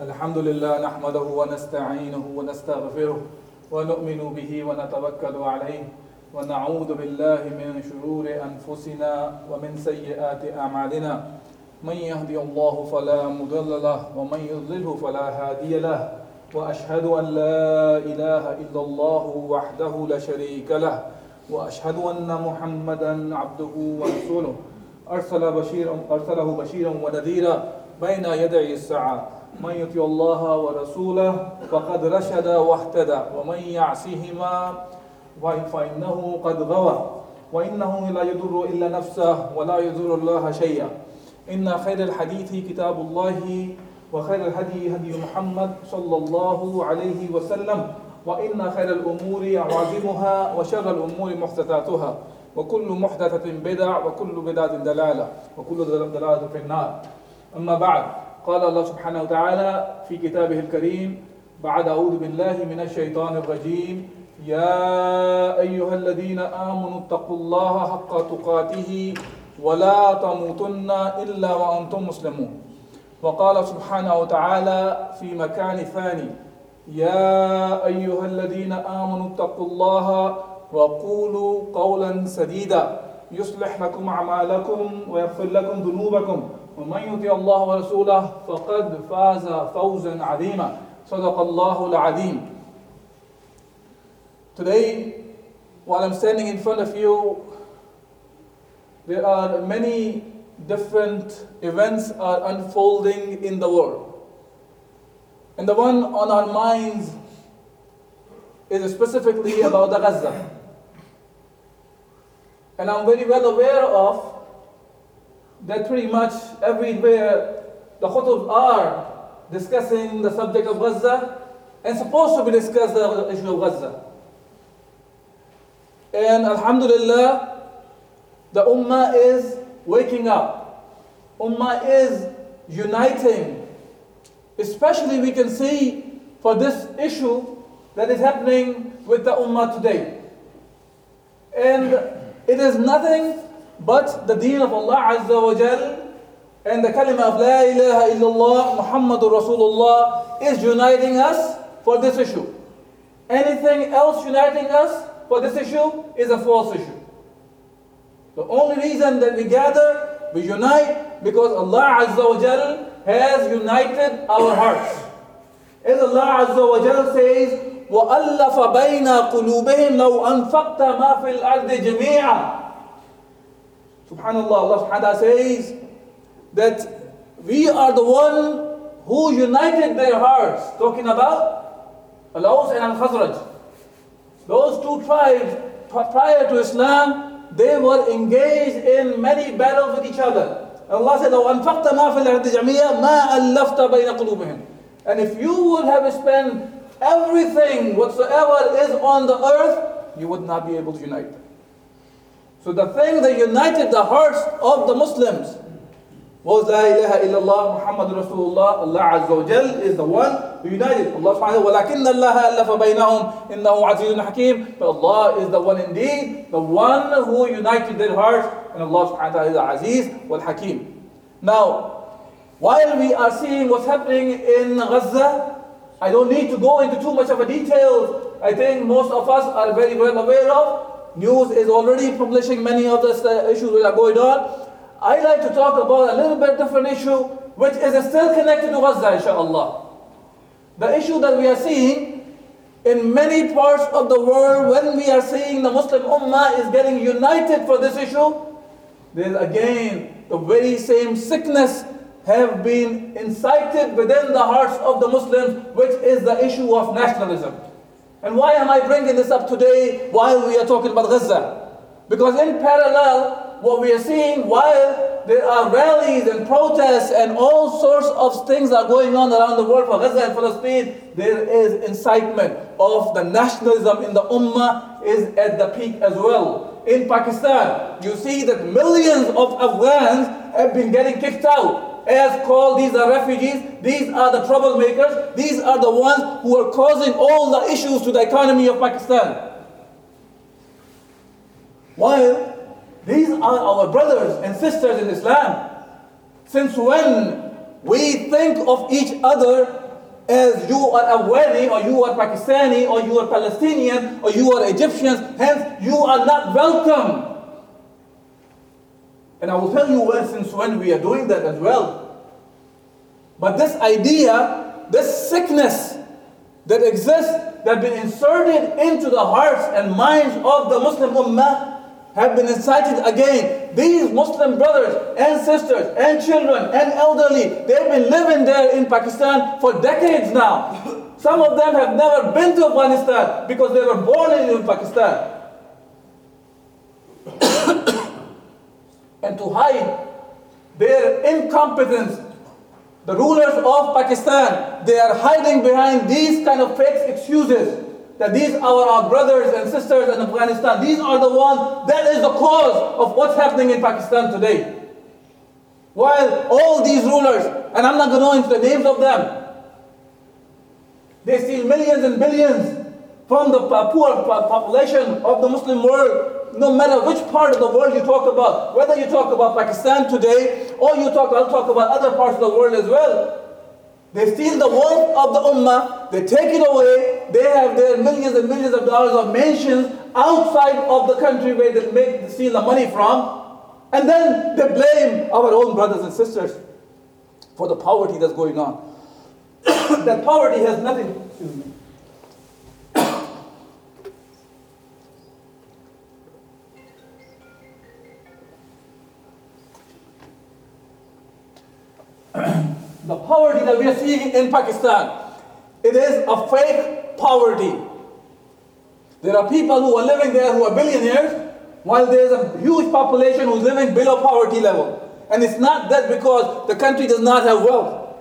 الحمد لله نحمده ونستعينه ونستغفره ونؤمن به ونتوكل عليه ونعوذ بالله من شرور أنفسنا ومن سيئات أعمالنا. من يهدي الله فلا مضل له ومن يضلله فلا هادي له. وأشهد أن لا إله إلا الله وحده لا شريك له. وأشهد أن محمدا عبده ورسوله. أرسل بشيرا أرسله بشيرا ونذيرا بين يدي الساعة. من يطيع الله ورسوله فقد رشد واهتدى ومن يعصهما فإنه قد غوى. وإنه لا يضر إلا نفسه ولا يضر الله شيئا. إن خير الحديث كتاب الله وخير الهدي هدي محمد صلى الله عليه وسلم. وإن خير الأمور عوازمها وشر الأمور محدثاتها. وكل محدثة بدع وكل بدعة دلالة وكل دلالة في النار. أما بعد قال الله سبحانه وتعالى في كتابه الكريم بعد أعوذ بالله من الشيطان الرجيم يا أيها الذين آمنوا اتقوا الله حق تقاته ولا تموتن إلا وأنتم مسلمون. وقال سبحانه وتعالى في مكان ثاني يا أيها الذين آمنوا اتقوا الله وقولوا قولا سديدا يصلح لكم أعمالكم ويغفر لكم ذنوبكم. ومن يطع الله ورسوله فقد فاز فوزا عظيما صدق الله العظيم Today, while I'm standing in front of you, there are many different events are unfolding in the world. And the one on our minds is specifically about the Gaza. And I'm very well aware of that pretty much everywhere the khutub are discussing the subject of Gaza and supposed to be discussed the issue of Gaza. And Alhamdulillah, the Ummah is waking up. Ummah is uniting. Especially we can see for this issue that is happening with the Ummah today. And it is nothing but the deen of Allah Azza wa Jal and the kalima of La ilaha illallah Muhammadur Rasulullah is uniting us for this issue. Anything else uniting us for this issue is a false issue. The only reason that we gather, we unite, because Allah Azza wa Jal has united our hearts. As Allah Azza wa Jal says, وَأَلَّفَ بَيْنَ قُلُوبِهِمْ لَوْ أَنفَقْتَ مَا فِي الْأَرْضِ جَمِيعًا Subhanallah, Allah subhanahu wa ta'ala says that we are the one who united their hearts. Talking about Al-Aus and Al-Khazraj. Those two tribes, prior to Islam, they were engaged in many battles with each other. Allah said, لو أنفقت ما في الأرض جميعا ما ألفت بين قلوبهم. And if you would have spent everything whatsoever is on the earth, you would not be able to unite them. So the thing that united the hearts of the Muslims was La ilaha illallah Muhammad Rasulullah. Allah Azza wa Jal is the one who united. Allah subhanahu wa ta'ala, Allah allafa baynahum innahu azizun hakim. But Allah is the one indeed, the one who united their hearts. And Allah subhanahu wa ta'ala is aziz wal hakim. Now, while we are seeing what's happening in Gaza, I don't need to go into too much of a detail. I think most of us are very well aware of News is already publishing many of the uh, issues that are going on. I like to talk about a little bit different issue, which is still connected to Gaza, inshallah. The issue that we are seeing in many parts of the world, when we are seeing the Muslim Ummah is getting united for this issue, then again, the very same sickness have been incited within the hearts of the Muslims, which is the issue of nationalism. And why am I bringing this up today while we are talking about Gaza? Because in parallel, what we are seeing while there are rallies and protests and all sorts of things are going on around the world for Gaza and Palestine, there is incitement of the nationalism in the Ummah is at the peak as well. In Pakistan, you see that millions of Afghans have been getting kicked out as called these are refugees, these are the troublemakers, these are the ones who are causing all the issues to the economy of Pakistan. While these are our brothers and sisters in Islam. Since when we think of each other as you are Afghani or you are Pakistani or you are Palestinian or you are Egyptians, hence you are not welcome. And I will tell you when, since when we are doing that as well. But this idea, this sickness that exists, that been inserted into the hearts and minds of the Muslim Ummah have been incited again. These Muslim brothers and sisters and children and elderly, they've been living there in Pakistan for decades now. Some of them have never been to Afghanistan because they were born in Pakistan. And to hide their incompetence, the rulers of Pakistan, they are hiding behind these kind of fake excuses that these are our brothers and sisters in Afghanistan. These are the ones that is the cause of what's happening in Pakistan today. While all these rulers, and I'm not going to go into the names of them, they steal millions and billions from the poor population of the Muslim world, no matter which part of the world you talk about, whether you talk about Pakistan today or you talk, I'll talk about other parts of the world as well. They steal the wealth of the ummah, they take it away, they have their millions and millions of dollars of mansions outside of the country where they make steal the money from, and then they blame our own brothers and sisters for the poverty that's going on. that poverty has nothing, excuse me. Poverty that we are seeing in Pakistan, it is a fake poverty. There are people who are living there who are billionaires, while there's a huge population who's living below poverty level. And it's not that because the country does not have wealth.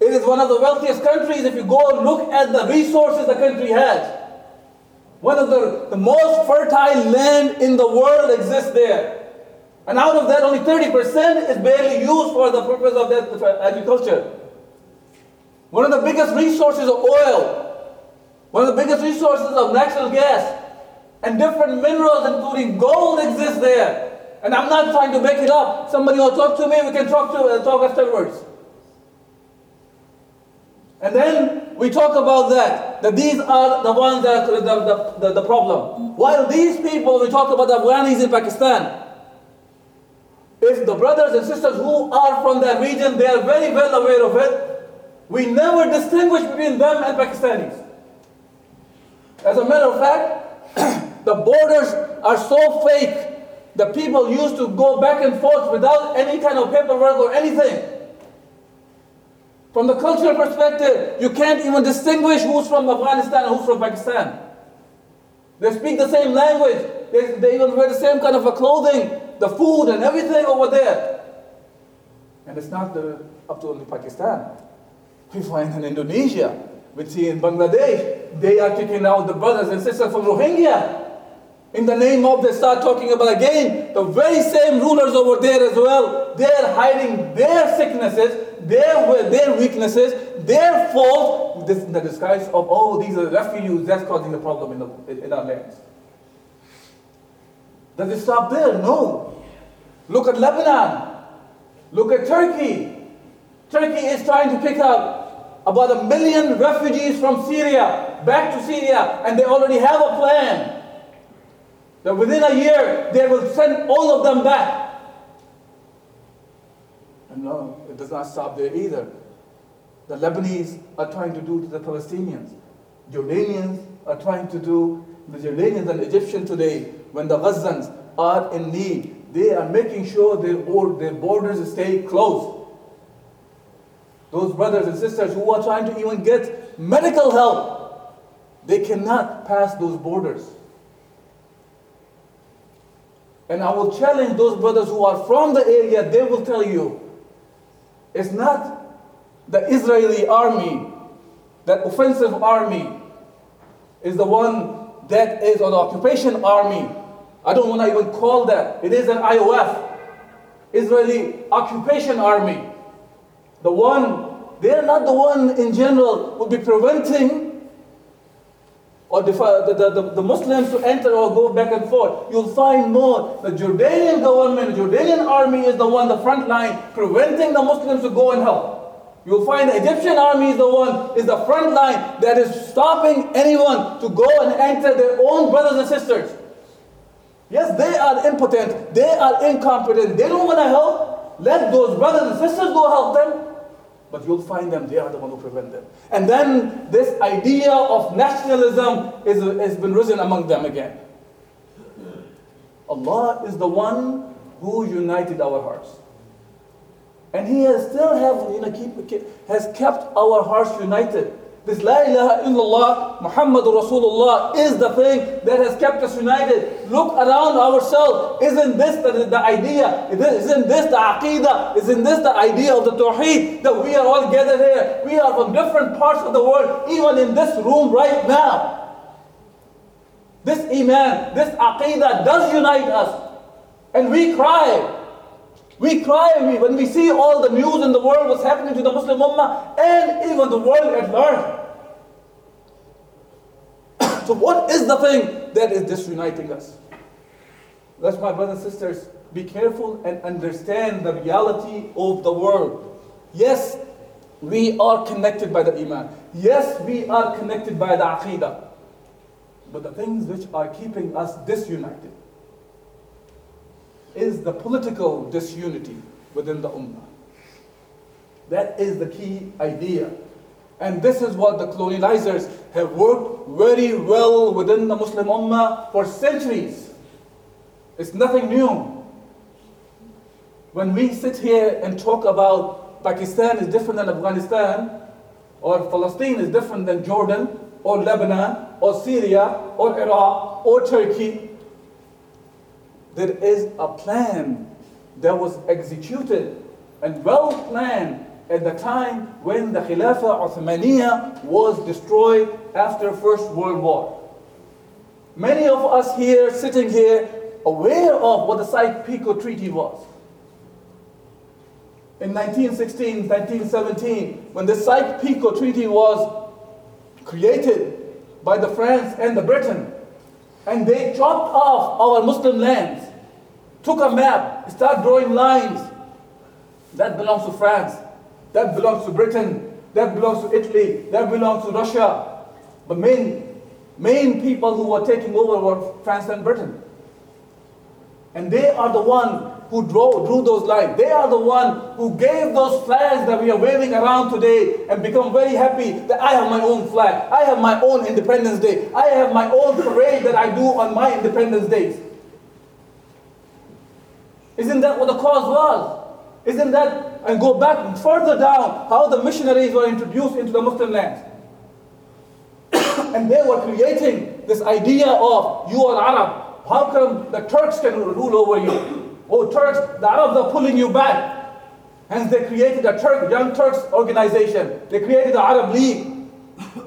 It is one of the wealthiest countries. If you go and look at the resources the country has, one of the, the most fertile land in the world exists there. And out of that, only 30% is barely used for the purpose of that agriculture. One of the biggest resources of oil, one of the biggest resources of natural gas, and different minerals, including gold, exist there. And I'm not trying to make it up. Somebody will talk to me, we can talk to uh, talk afterwards. And then we talk about that, that these are the ones that are the, the, the, the problem. While these people, we talk about the Afghanis in Pakistan, if the brothers and sisters who are from that region, they are very well aware of it. We never distinguish between them and Pakistanis. As a matter of fact, the borders are so fake. The people used to go back and forth without any kind of paperwork or anything. From the cultural perspective, you can't even distinguish who's from Afghanistan and who's from Pakistan. They speak the same language. They, they even wear the same kind of a clothing the food and everything over there. And it's not the, up to only Pakistan. We find in Indonesia, we see in Bangladesh, they are kicking out the brothers and sisters from Rohingya. In the name of, they start talking about again, the very same rulers over there as well. They're hiding their sicknesses, their, their weaknesses, their faults in the disguise of, oh, these are refugees, that's causing the problem in, the, in our lands. Does it stop there? No. Look at Lebanon. Look at Turkey. Turkey is trying to pick up about a million refugees from Syria back to Syria, and they already have a plan that within a year they will send all of them back. And no, it does not stop there either. The Lebanese are trying to do to the Palestinians. Jordanians are trying to do the Jordanians and Egyptians today when the Gazans are in need, they are making sure their, their borders stay closed. Those brothers and sisters who are trying to even get medical help, they cannot pass those borders. And I will challenge those brothers who are from the area, they will tell you it's not the Israeli army, that offensive army, is the one that is an occupation army. I don't want to even call that. It is an IOF, Israeli occupation army. The one, they're not the one in general will be preventing or the, the, the, the, Muslims to enter or go back and forth. You'll find more. The Jordanian government, the Jordanian army is the one, the front line, preventing the Muslims to go and help. You'll find the Egyptian army is the one, is the front line that is stopping anyone to go and enter their own brothers and sisters. Yes, they are impotent, they are incompetent, they don't want to help. Let those brothers and sisters go help them. But you'll find them, they are the one who prevent them. And then this idea of nationalism is, has been risen among them again. Allah is the one who united our hearts. And He has still have, you know, keep, has kept our hearts united. This La ilaha illallah, Muhammadur Rasulullah is the thing that has kept us united. Look around ourselves. Isn't this the, the idea? Isn't this the aqidah? Isn't this the idea of the tawheed that we are all gathered here? We are from different parts of the world, even in this room right now. This iman, this aqidah does unite us. And we cry. We cry when we see all the news in the world, what's happening to the Muslim Ummah, and even the world at large. so, what is the thing that is disuniting us? Let's, my brothers and sisters, be careful and understand the reality of the world. Yes, we are connected by the Iman. Yes, we are connected by the Aqidah. But the things which are keeping us disunited is the political disunity within the Ummah. That is the key idea. And this is what the colonizers have worked very well within the Muslim Ummah for centuries. It's nothing new. When we sit here and talk about Pakistan is different than Afghanistan, or Palestine is different than Jordan, or Lebanon, or Syria, or Iraq, or Turkey, there is a plan that was executed and well planned at the time when the Khilafah Uthmaniyya was destroyed after First World War. Many of us here, sitting here, aware of what the Sykes-Picot Treaty was. In 1916, 1917, when the Sykes-Picot Treaty was created by the France and the Britain, and they chopped off our Muslim lands, took a map, started drawing lines. That belongs to France. That belongs to Britain. That belongs to Italy. That belongs to Russia. The main, main people who were taking over were France and Britain. And they are the one who drew, drew those lines. They are the one who gave those flags that we are waving around today and become very happy that I have my own flag. I have my own Independence Day. I have my own parade that I do on my Independence Days. Isn't that what the cause was? Isn't that, and go back further down, how the missionaries were introduced into the Muslim lands. and they were creating this idea of you are Arab. How come the Turks can rule over you? Oh, Turks, the Arabs are pulling you back. Hence, they created a Turk, Young Turks organization. They created the Arab League.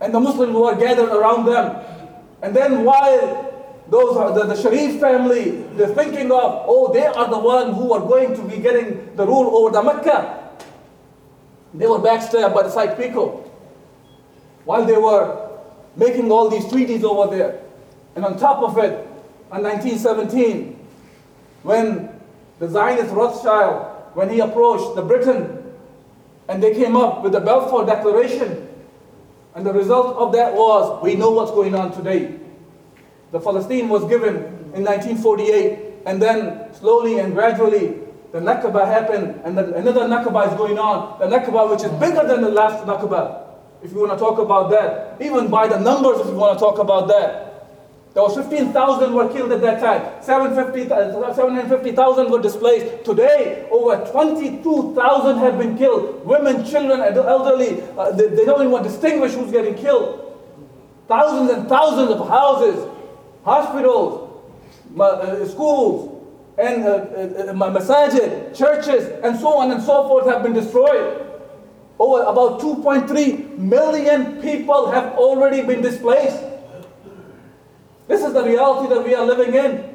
And the Muslims were gathered around them. And then while those are the, the Sharif family, they're thinking of, oh, they are the one who are going to be getting the rule over the Mecca. They were backstabbed by the Sykes-Picot while they were making all these treaties over there. And on top of it, in 1917, when the Zionist Rothschild, when he approached the Britain, and they came up with the Balfour Declaration, and the result of that was, we know what's going on today. The Palestine was given in 1948, and then slowly and gradually the Nakba happened, and then another Nakba is going on. The Nakba, which is bigger than the last Nakba, if you want to talk about that. Even by the numbers, if you want to talk about that. There was 15,000 were killed at that time. 750,000 were displaced. Today, over 22,000 have been killed. Women, children, elderly, uh, they, they don't even want to distinguish who's getting killed. Thousands and thousands of houses hospitals, uh, schools, and uh, uh, masajid, churches, and so on and so forth have been destroyed. Over about 2.3 million people have already been displaced. This is the reality that we are living in.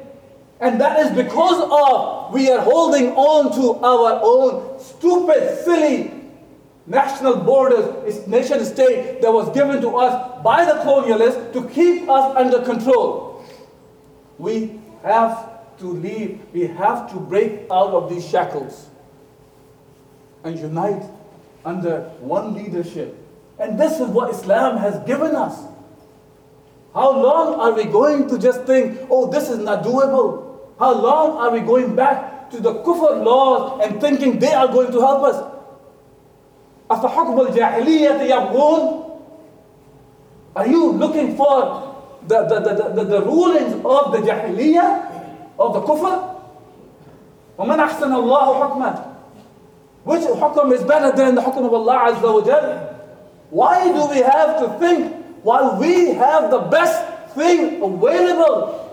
And that is because of we are holding on to our own stupid, silly national borders, nation state that was given to us by the colonialists to keep us under control. We have to leave, we have to break out of these shackles and unite under one leadership. And this is what Islam has given us. How long are we going to just think, oh, this is not doable? How long are we going back to the kufr laws and thinking they are going to help us? أفحكم الجاهلية يبغون Are you looking for the, the, the, the, the rulings of the jahiliyyah, of the kufr? ومن أحسن الله حكما Which hukum is better than the hukum of Allah Azza wa Jal? Why do we have to think while we have the best thing available,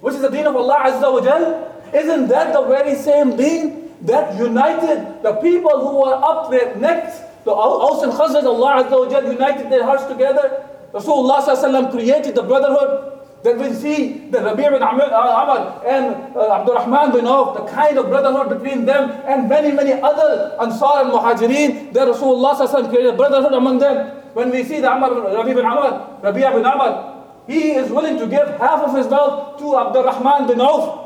which is the deen of Allah Azza wa Jal? Isn't that the very same deen that united the people who were up there next? The Aus and Khazraj, Allah Azza wa Jal united their hearts together. Rasulullah created the brotherhood. That we see the Rabi' bin Amr and uh, bin Auf, the kind of brotherhood between them and many, many other Ansar and Muhajirin, that Rasulullah created brotherhood among them. When we see the Amr, Rabi' bin Amr, Rabi' bin Amr, he is willing to give half of his wealth to Abdul Rahman bin Auf.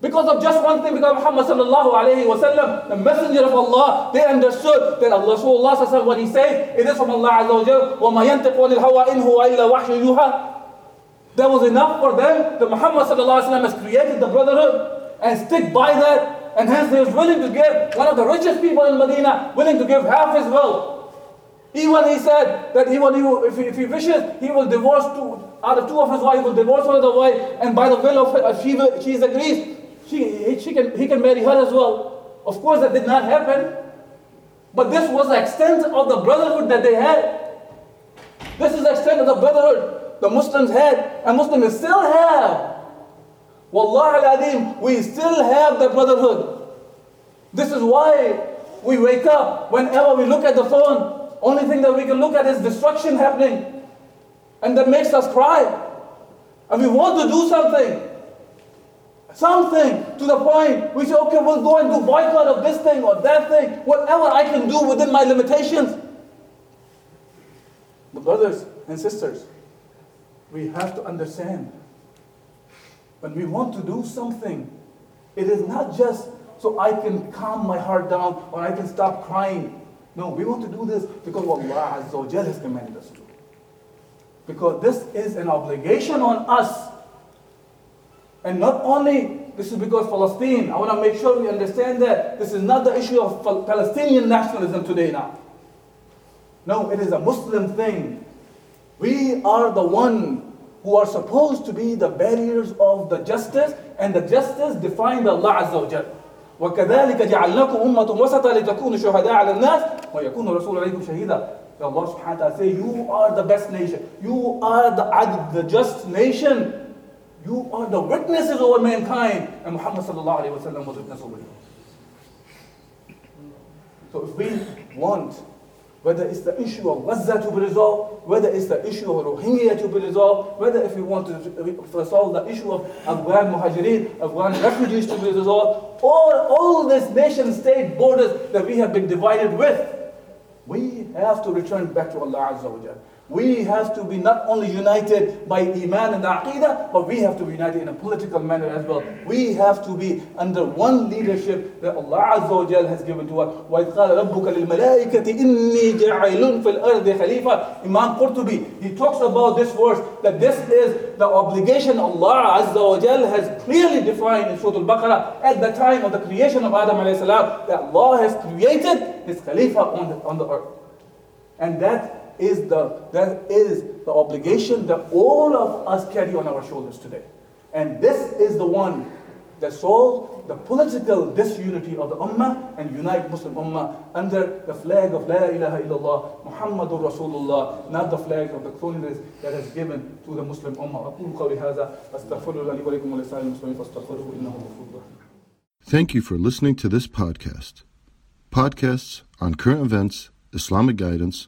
Because of just one thing, because Muhammad sallallahu alayhi wa sallam, the messenger of Allah, they understood that Allah Rasulullah what he said, it is from Allah Azza wa Jal, وَمَا يَنْتِقُ عَنِ الْهَوَىٰ إِنْ هُوَ إِلَّا وَحْيُ يُوحَىٰ that was enough for them. The Muhammad has created the brotherhood and stick by that. And hence he was willing to give, one of the richest people in Medina, willing to give half his wealth. Even he said that even he will, if, he, if he wishes, he will divorce two, out of two of his wives, he will divorce one of the wife, and by the will of her, she, she is agrees, she, she can, he can marry her as well. Of course, that did not happen. But this was the extent of the brotherhood that they had. This is the extent of the brotherhood the Muslims had and Muslims still have. Wallah al we still have the brotherhood. This is why we wake up whenever we look at the phone. Only thing that we can look at is destruction happening. And that makes us cry. And we want to do something. Something to the point we say, okay, we'll go and do boycott of this thing or that thing, whatever I can do within my limitations. But brothers and sisters, we have to understand when we want to do something, it is not just so I can calm my heart down or I can stop crying. No, we want to do this because what Allah has commanded us to. Because this is an obligation on us. And not only this is because Palestine, I want to make sure we understand that this is not the issue of Palestinian nationalism today now. No, it is a Muslim thing. We are the one who are supposed to be the barriers of the justice, and the justice defined by Allah Azza wa Jal. وكذلك جعلناكم أمة وسطا لتكونوا شهداء على الناس ويكون الرسول عليكم شهيدا. Allah subhanahu wa ta'ala say, you are the best nation. You are the, the just nation. You are the witnesses over mankind. And Muhammad sallallahu alayhi wa sallam was witness over you. So if we want whether it's the issue of Gaza to be resolved, whether it's the issue of Rohingya to be resolved, whether if we want to resolve the issue of Afghan Muhajirin, Afghan refugees to be resolved, or all these nation state borders that we have been divided with, we have to return back to Allah Azza wa Jalla. We have to be not only united by Iman and Aqidah, but we have to be united in a political manner as well. We have to be under one leadership that Allah Azza wa Jal has given to us. وَإِذْ قَالَ رَبُّكَ لِلْمَلَائِكَةِ إِنِّي جَعِلٌ فِي الْأَرْضِ خَلِيفَةً Imam Qurtubi, he talks about this verse, that this is the obligation Allah Azza wa Jal has clearly defined in Surah Al-Baqarah at the time of the creation of Adam alayhi salam, that Allah has created His Khalifa on the, on the earth. And that is the, that is the obligation that all of us carry on our shoulders today. And this is the one that solve the political disunity of the Ummah and unite Muslim Ummah under the flag of La ilaha illallah Muhammadur Rasulullah, not the flag of the cloniness that is given to the Muslim Ummah. Thank you for listening to this podcast. Podcasts on current events, Islamic guidance,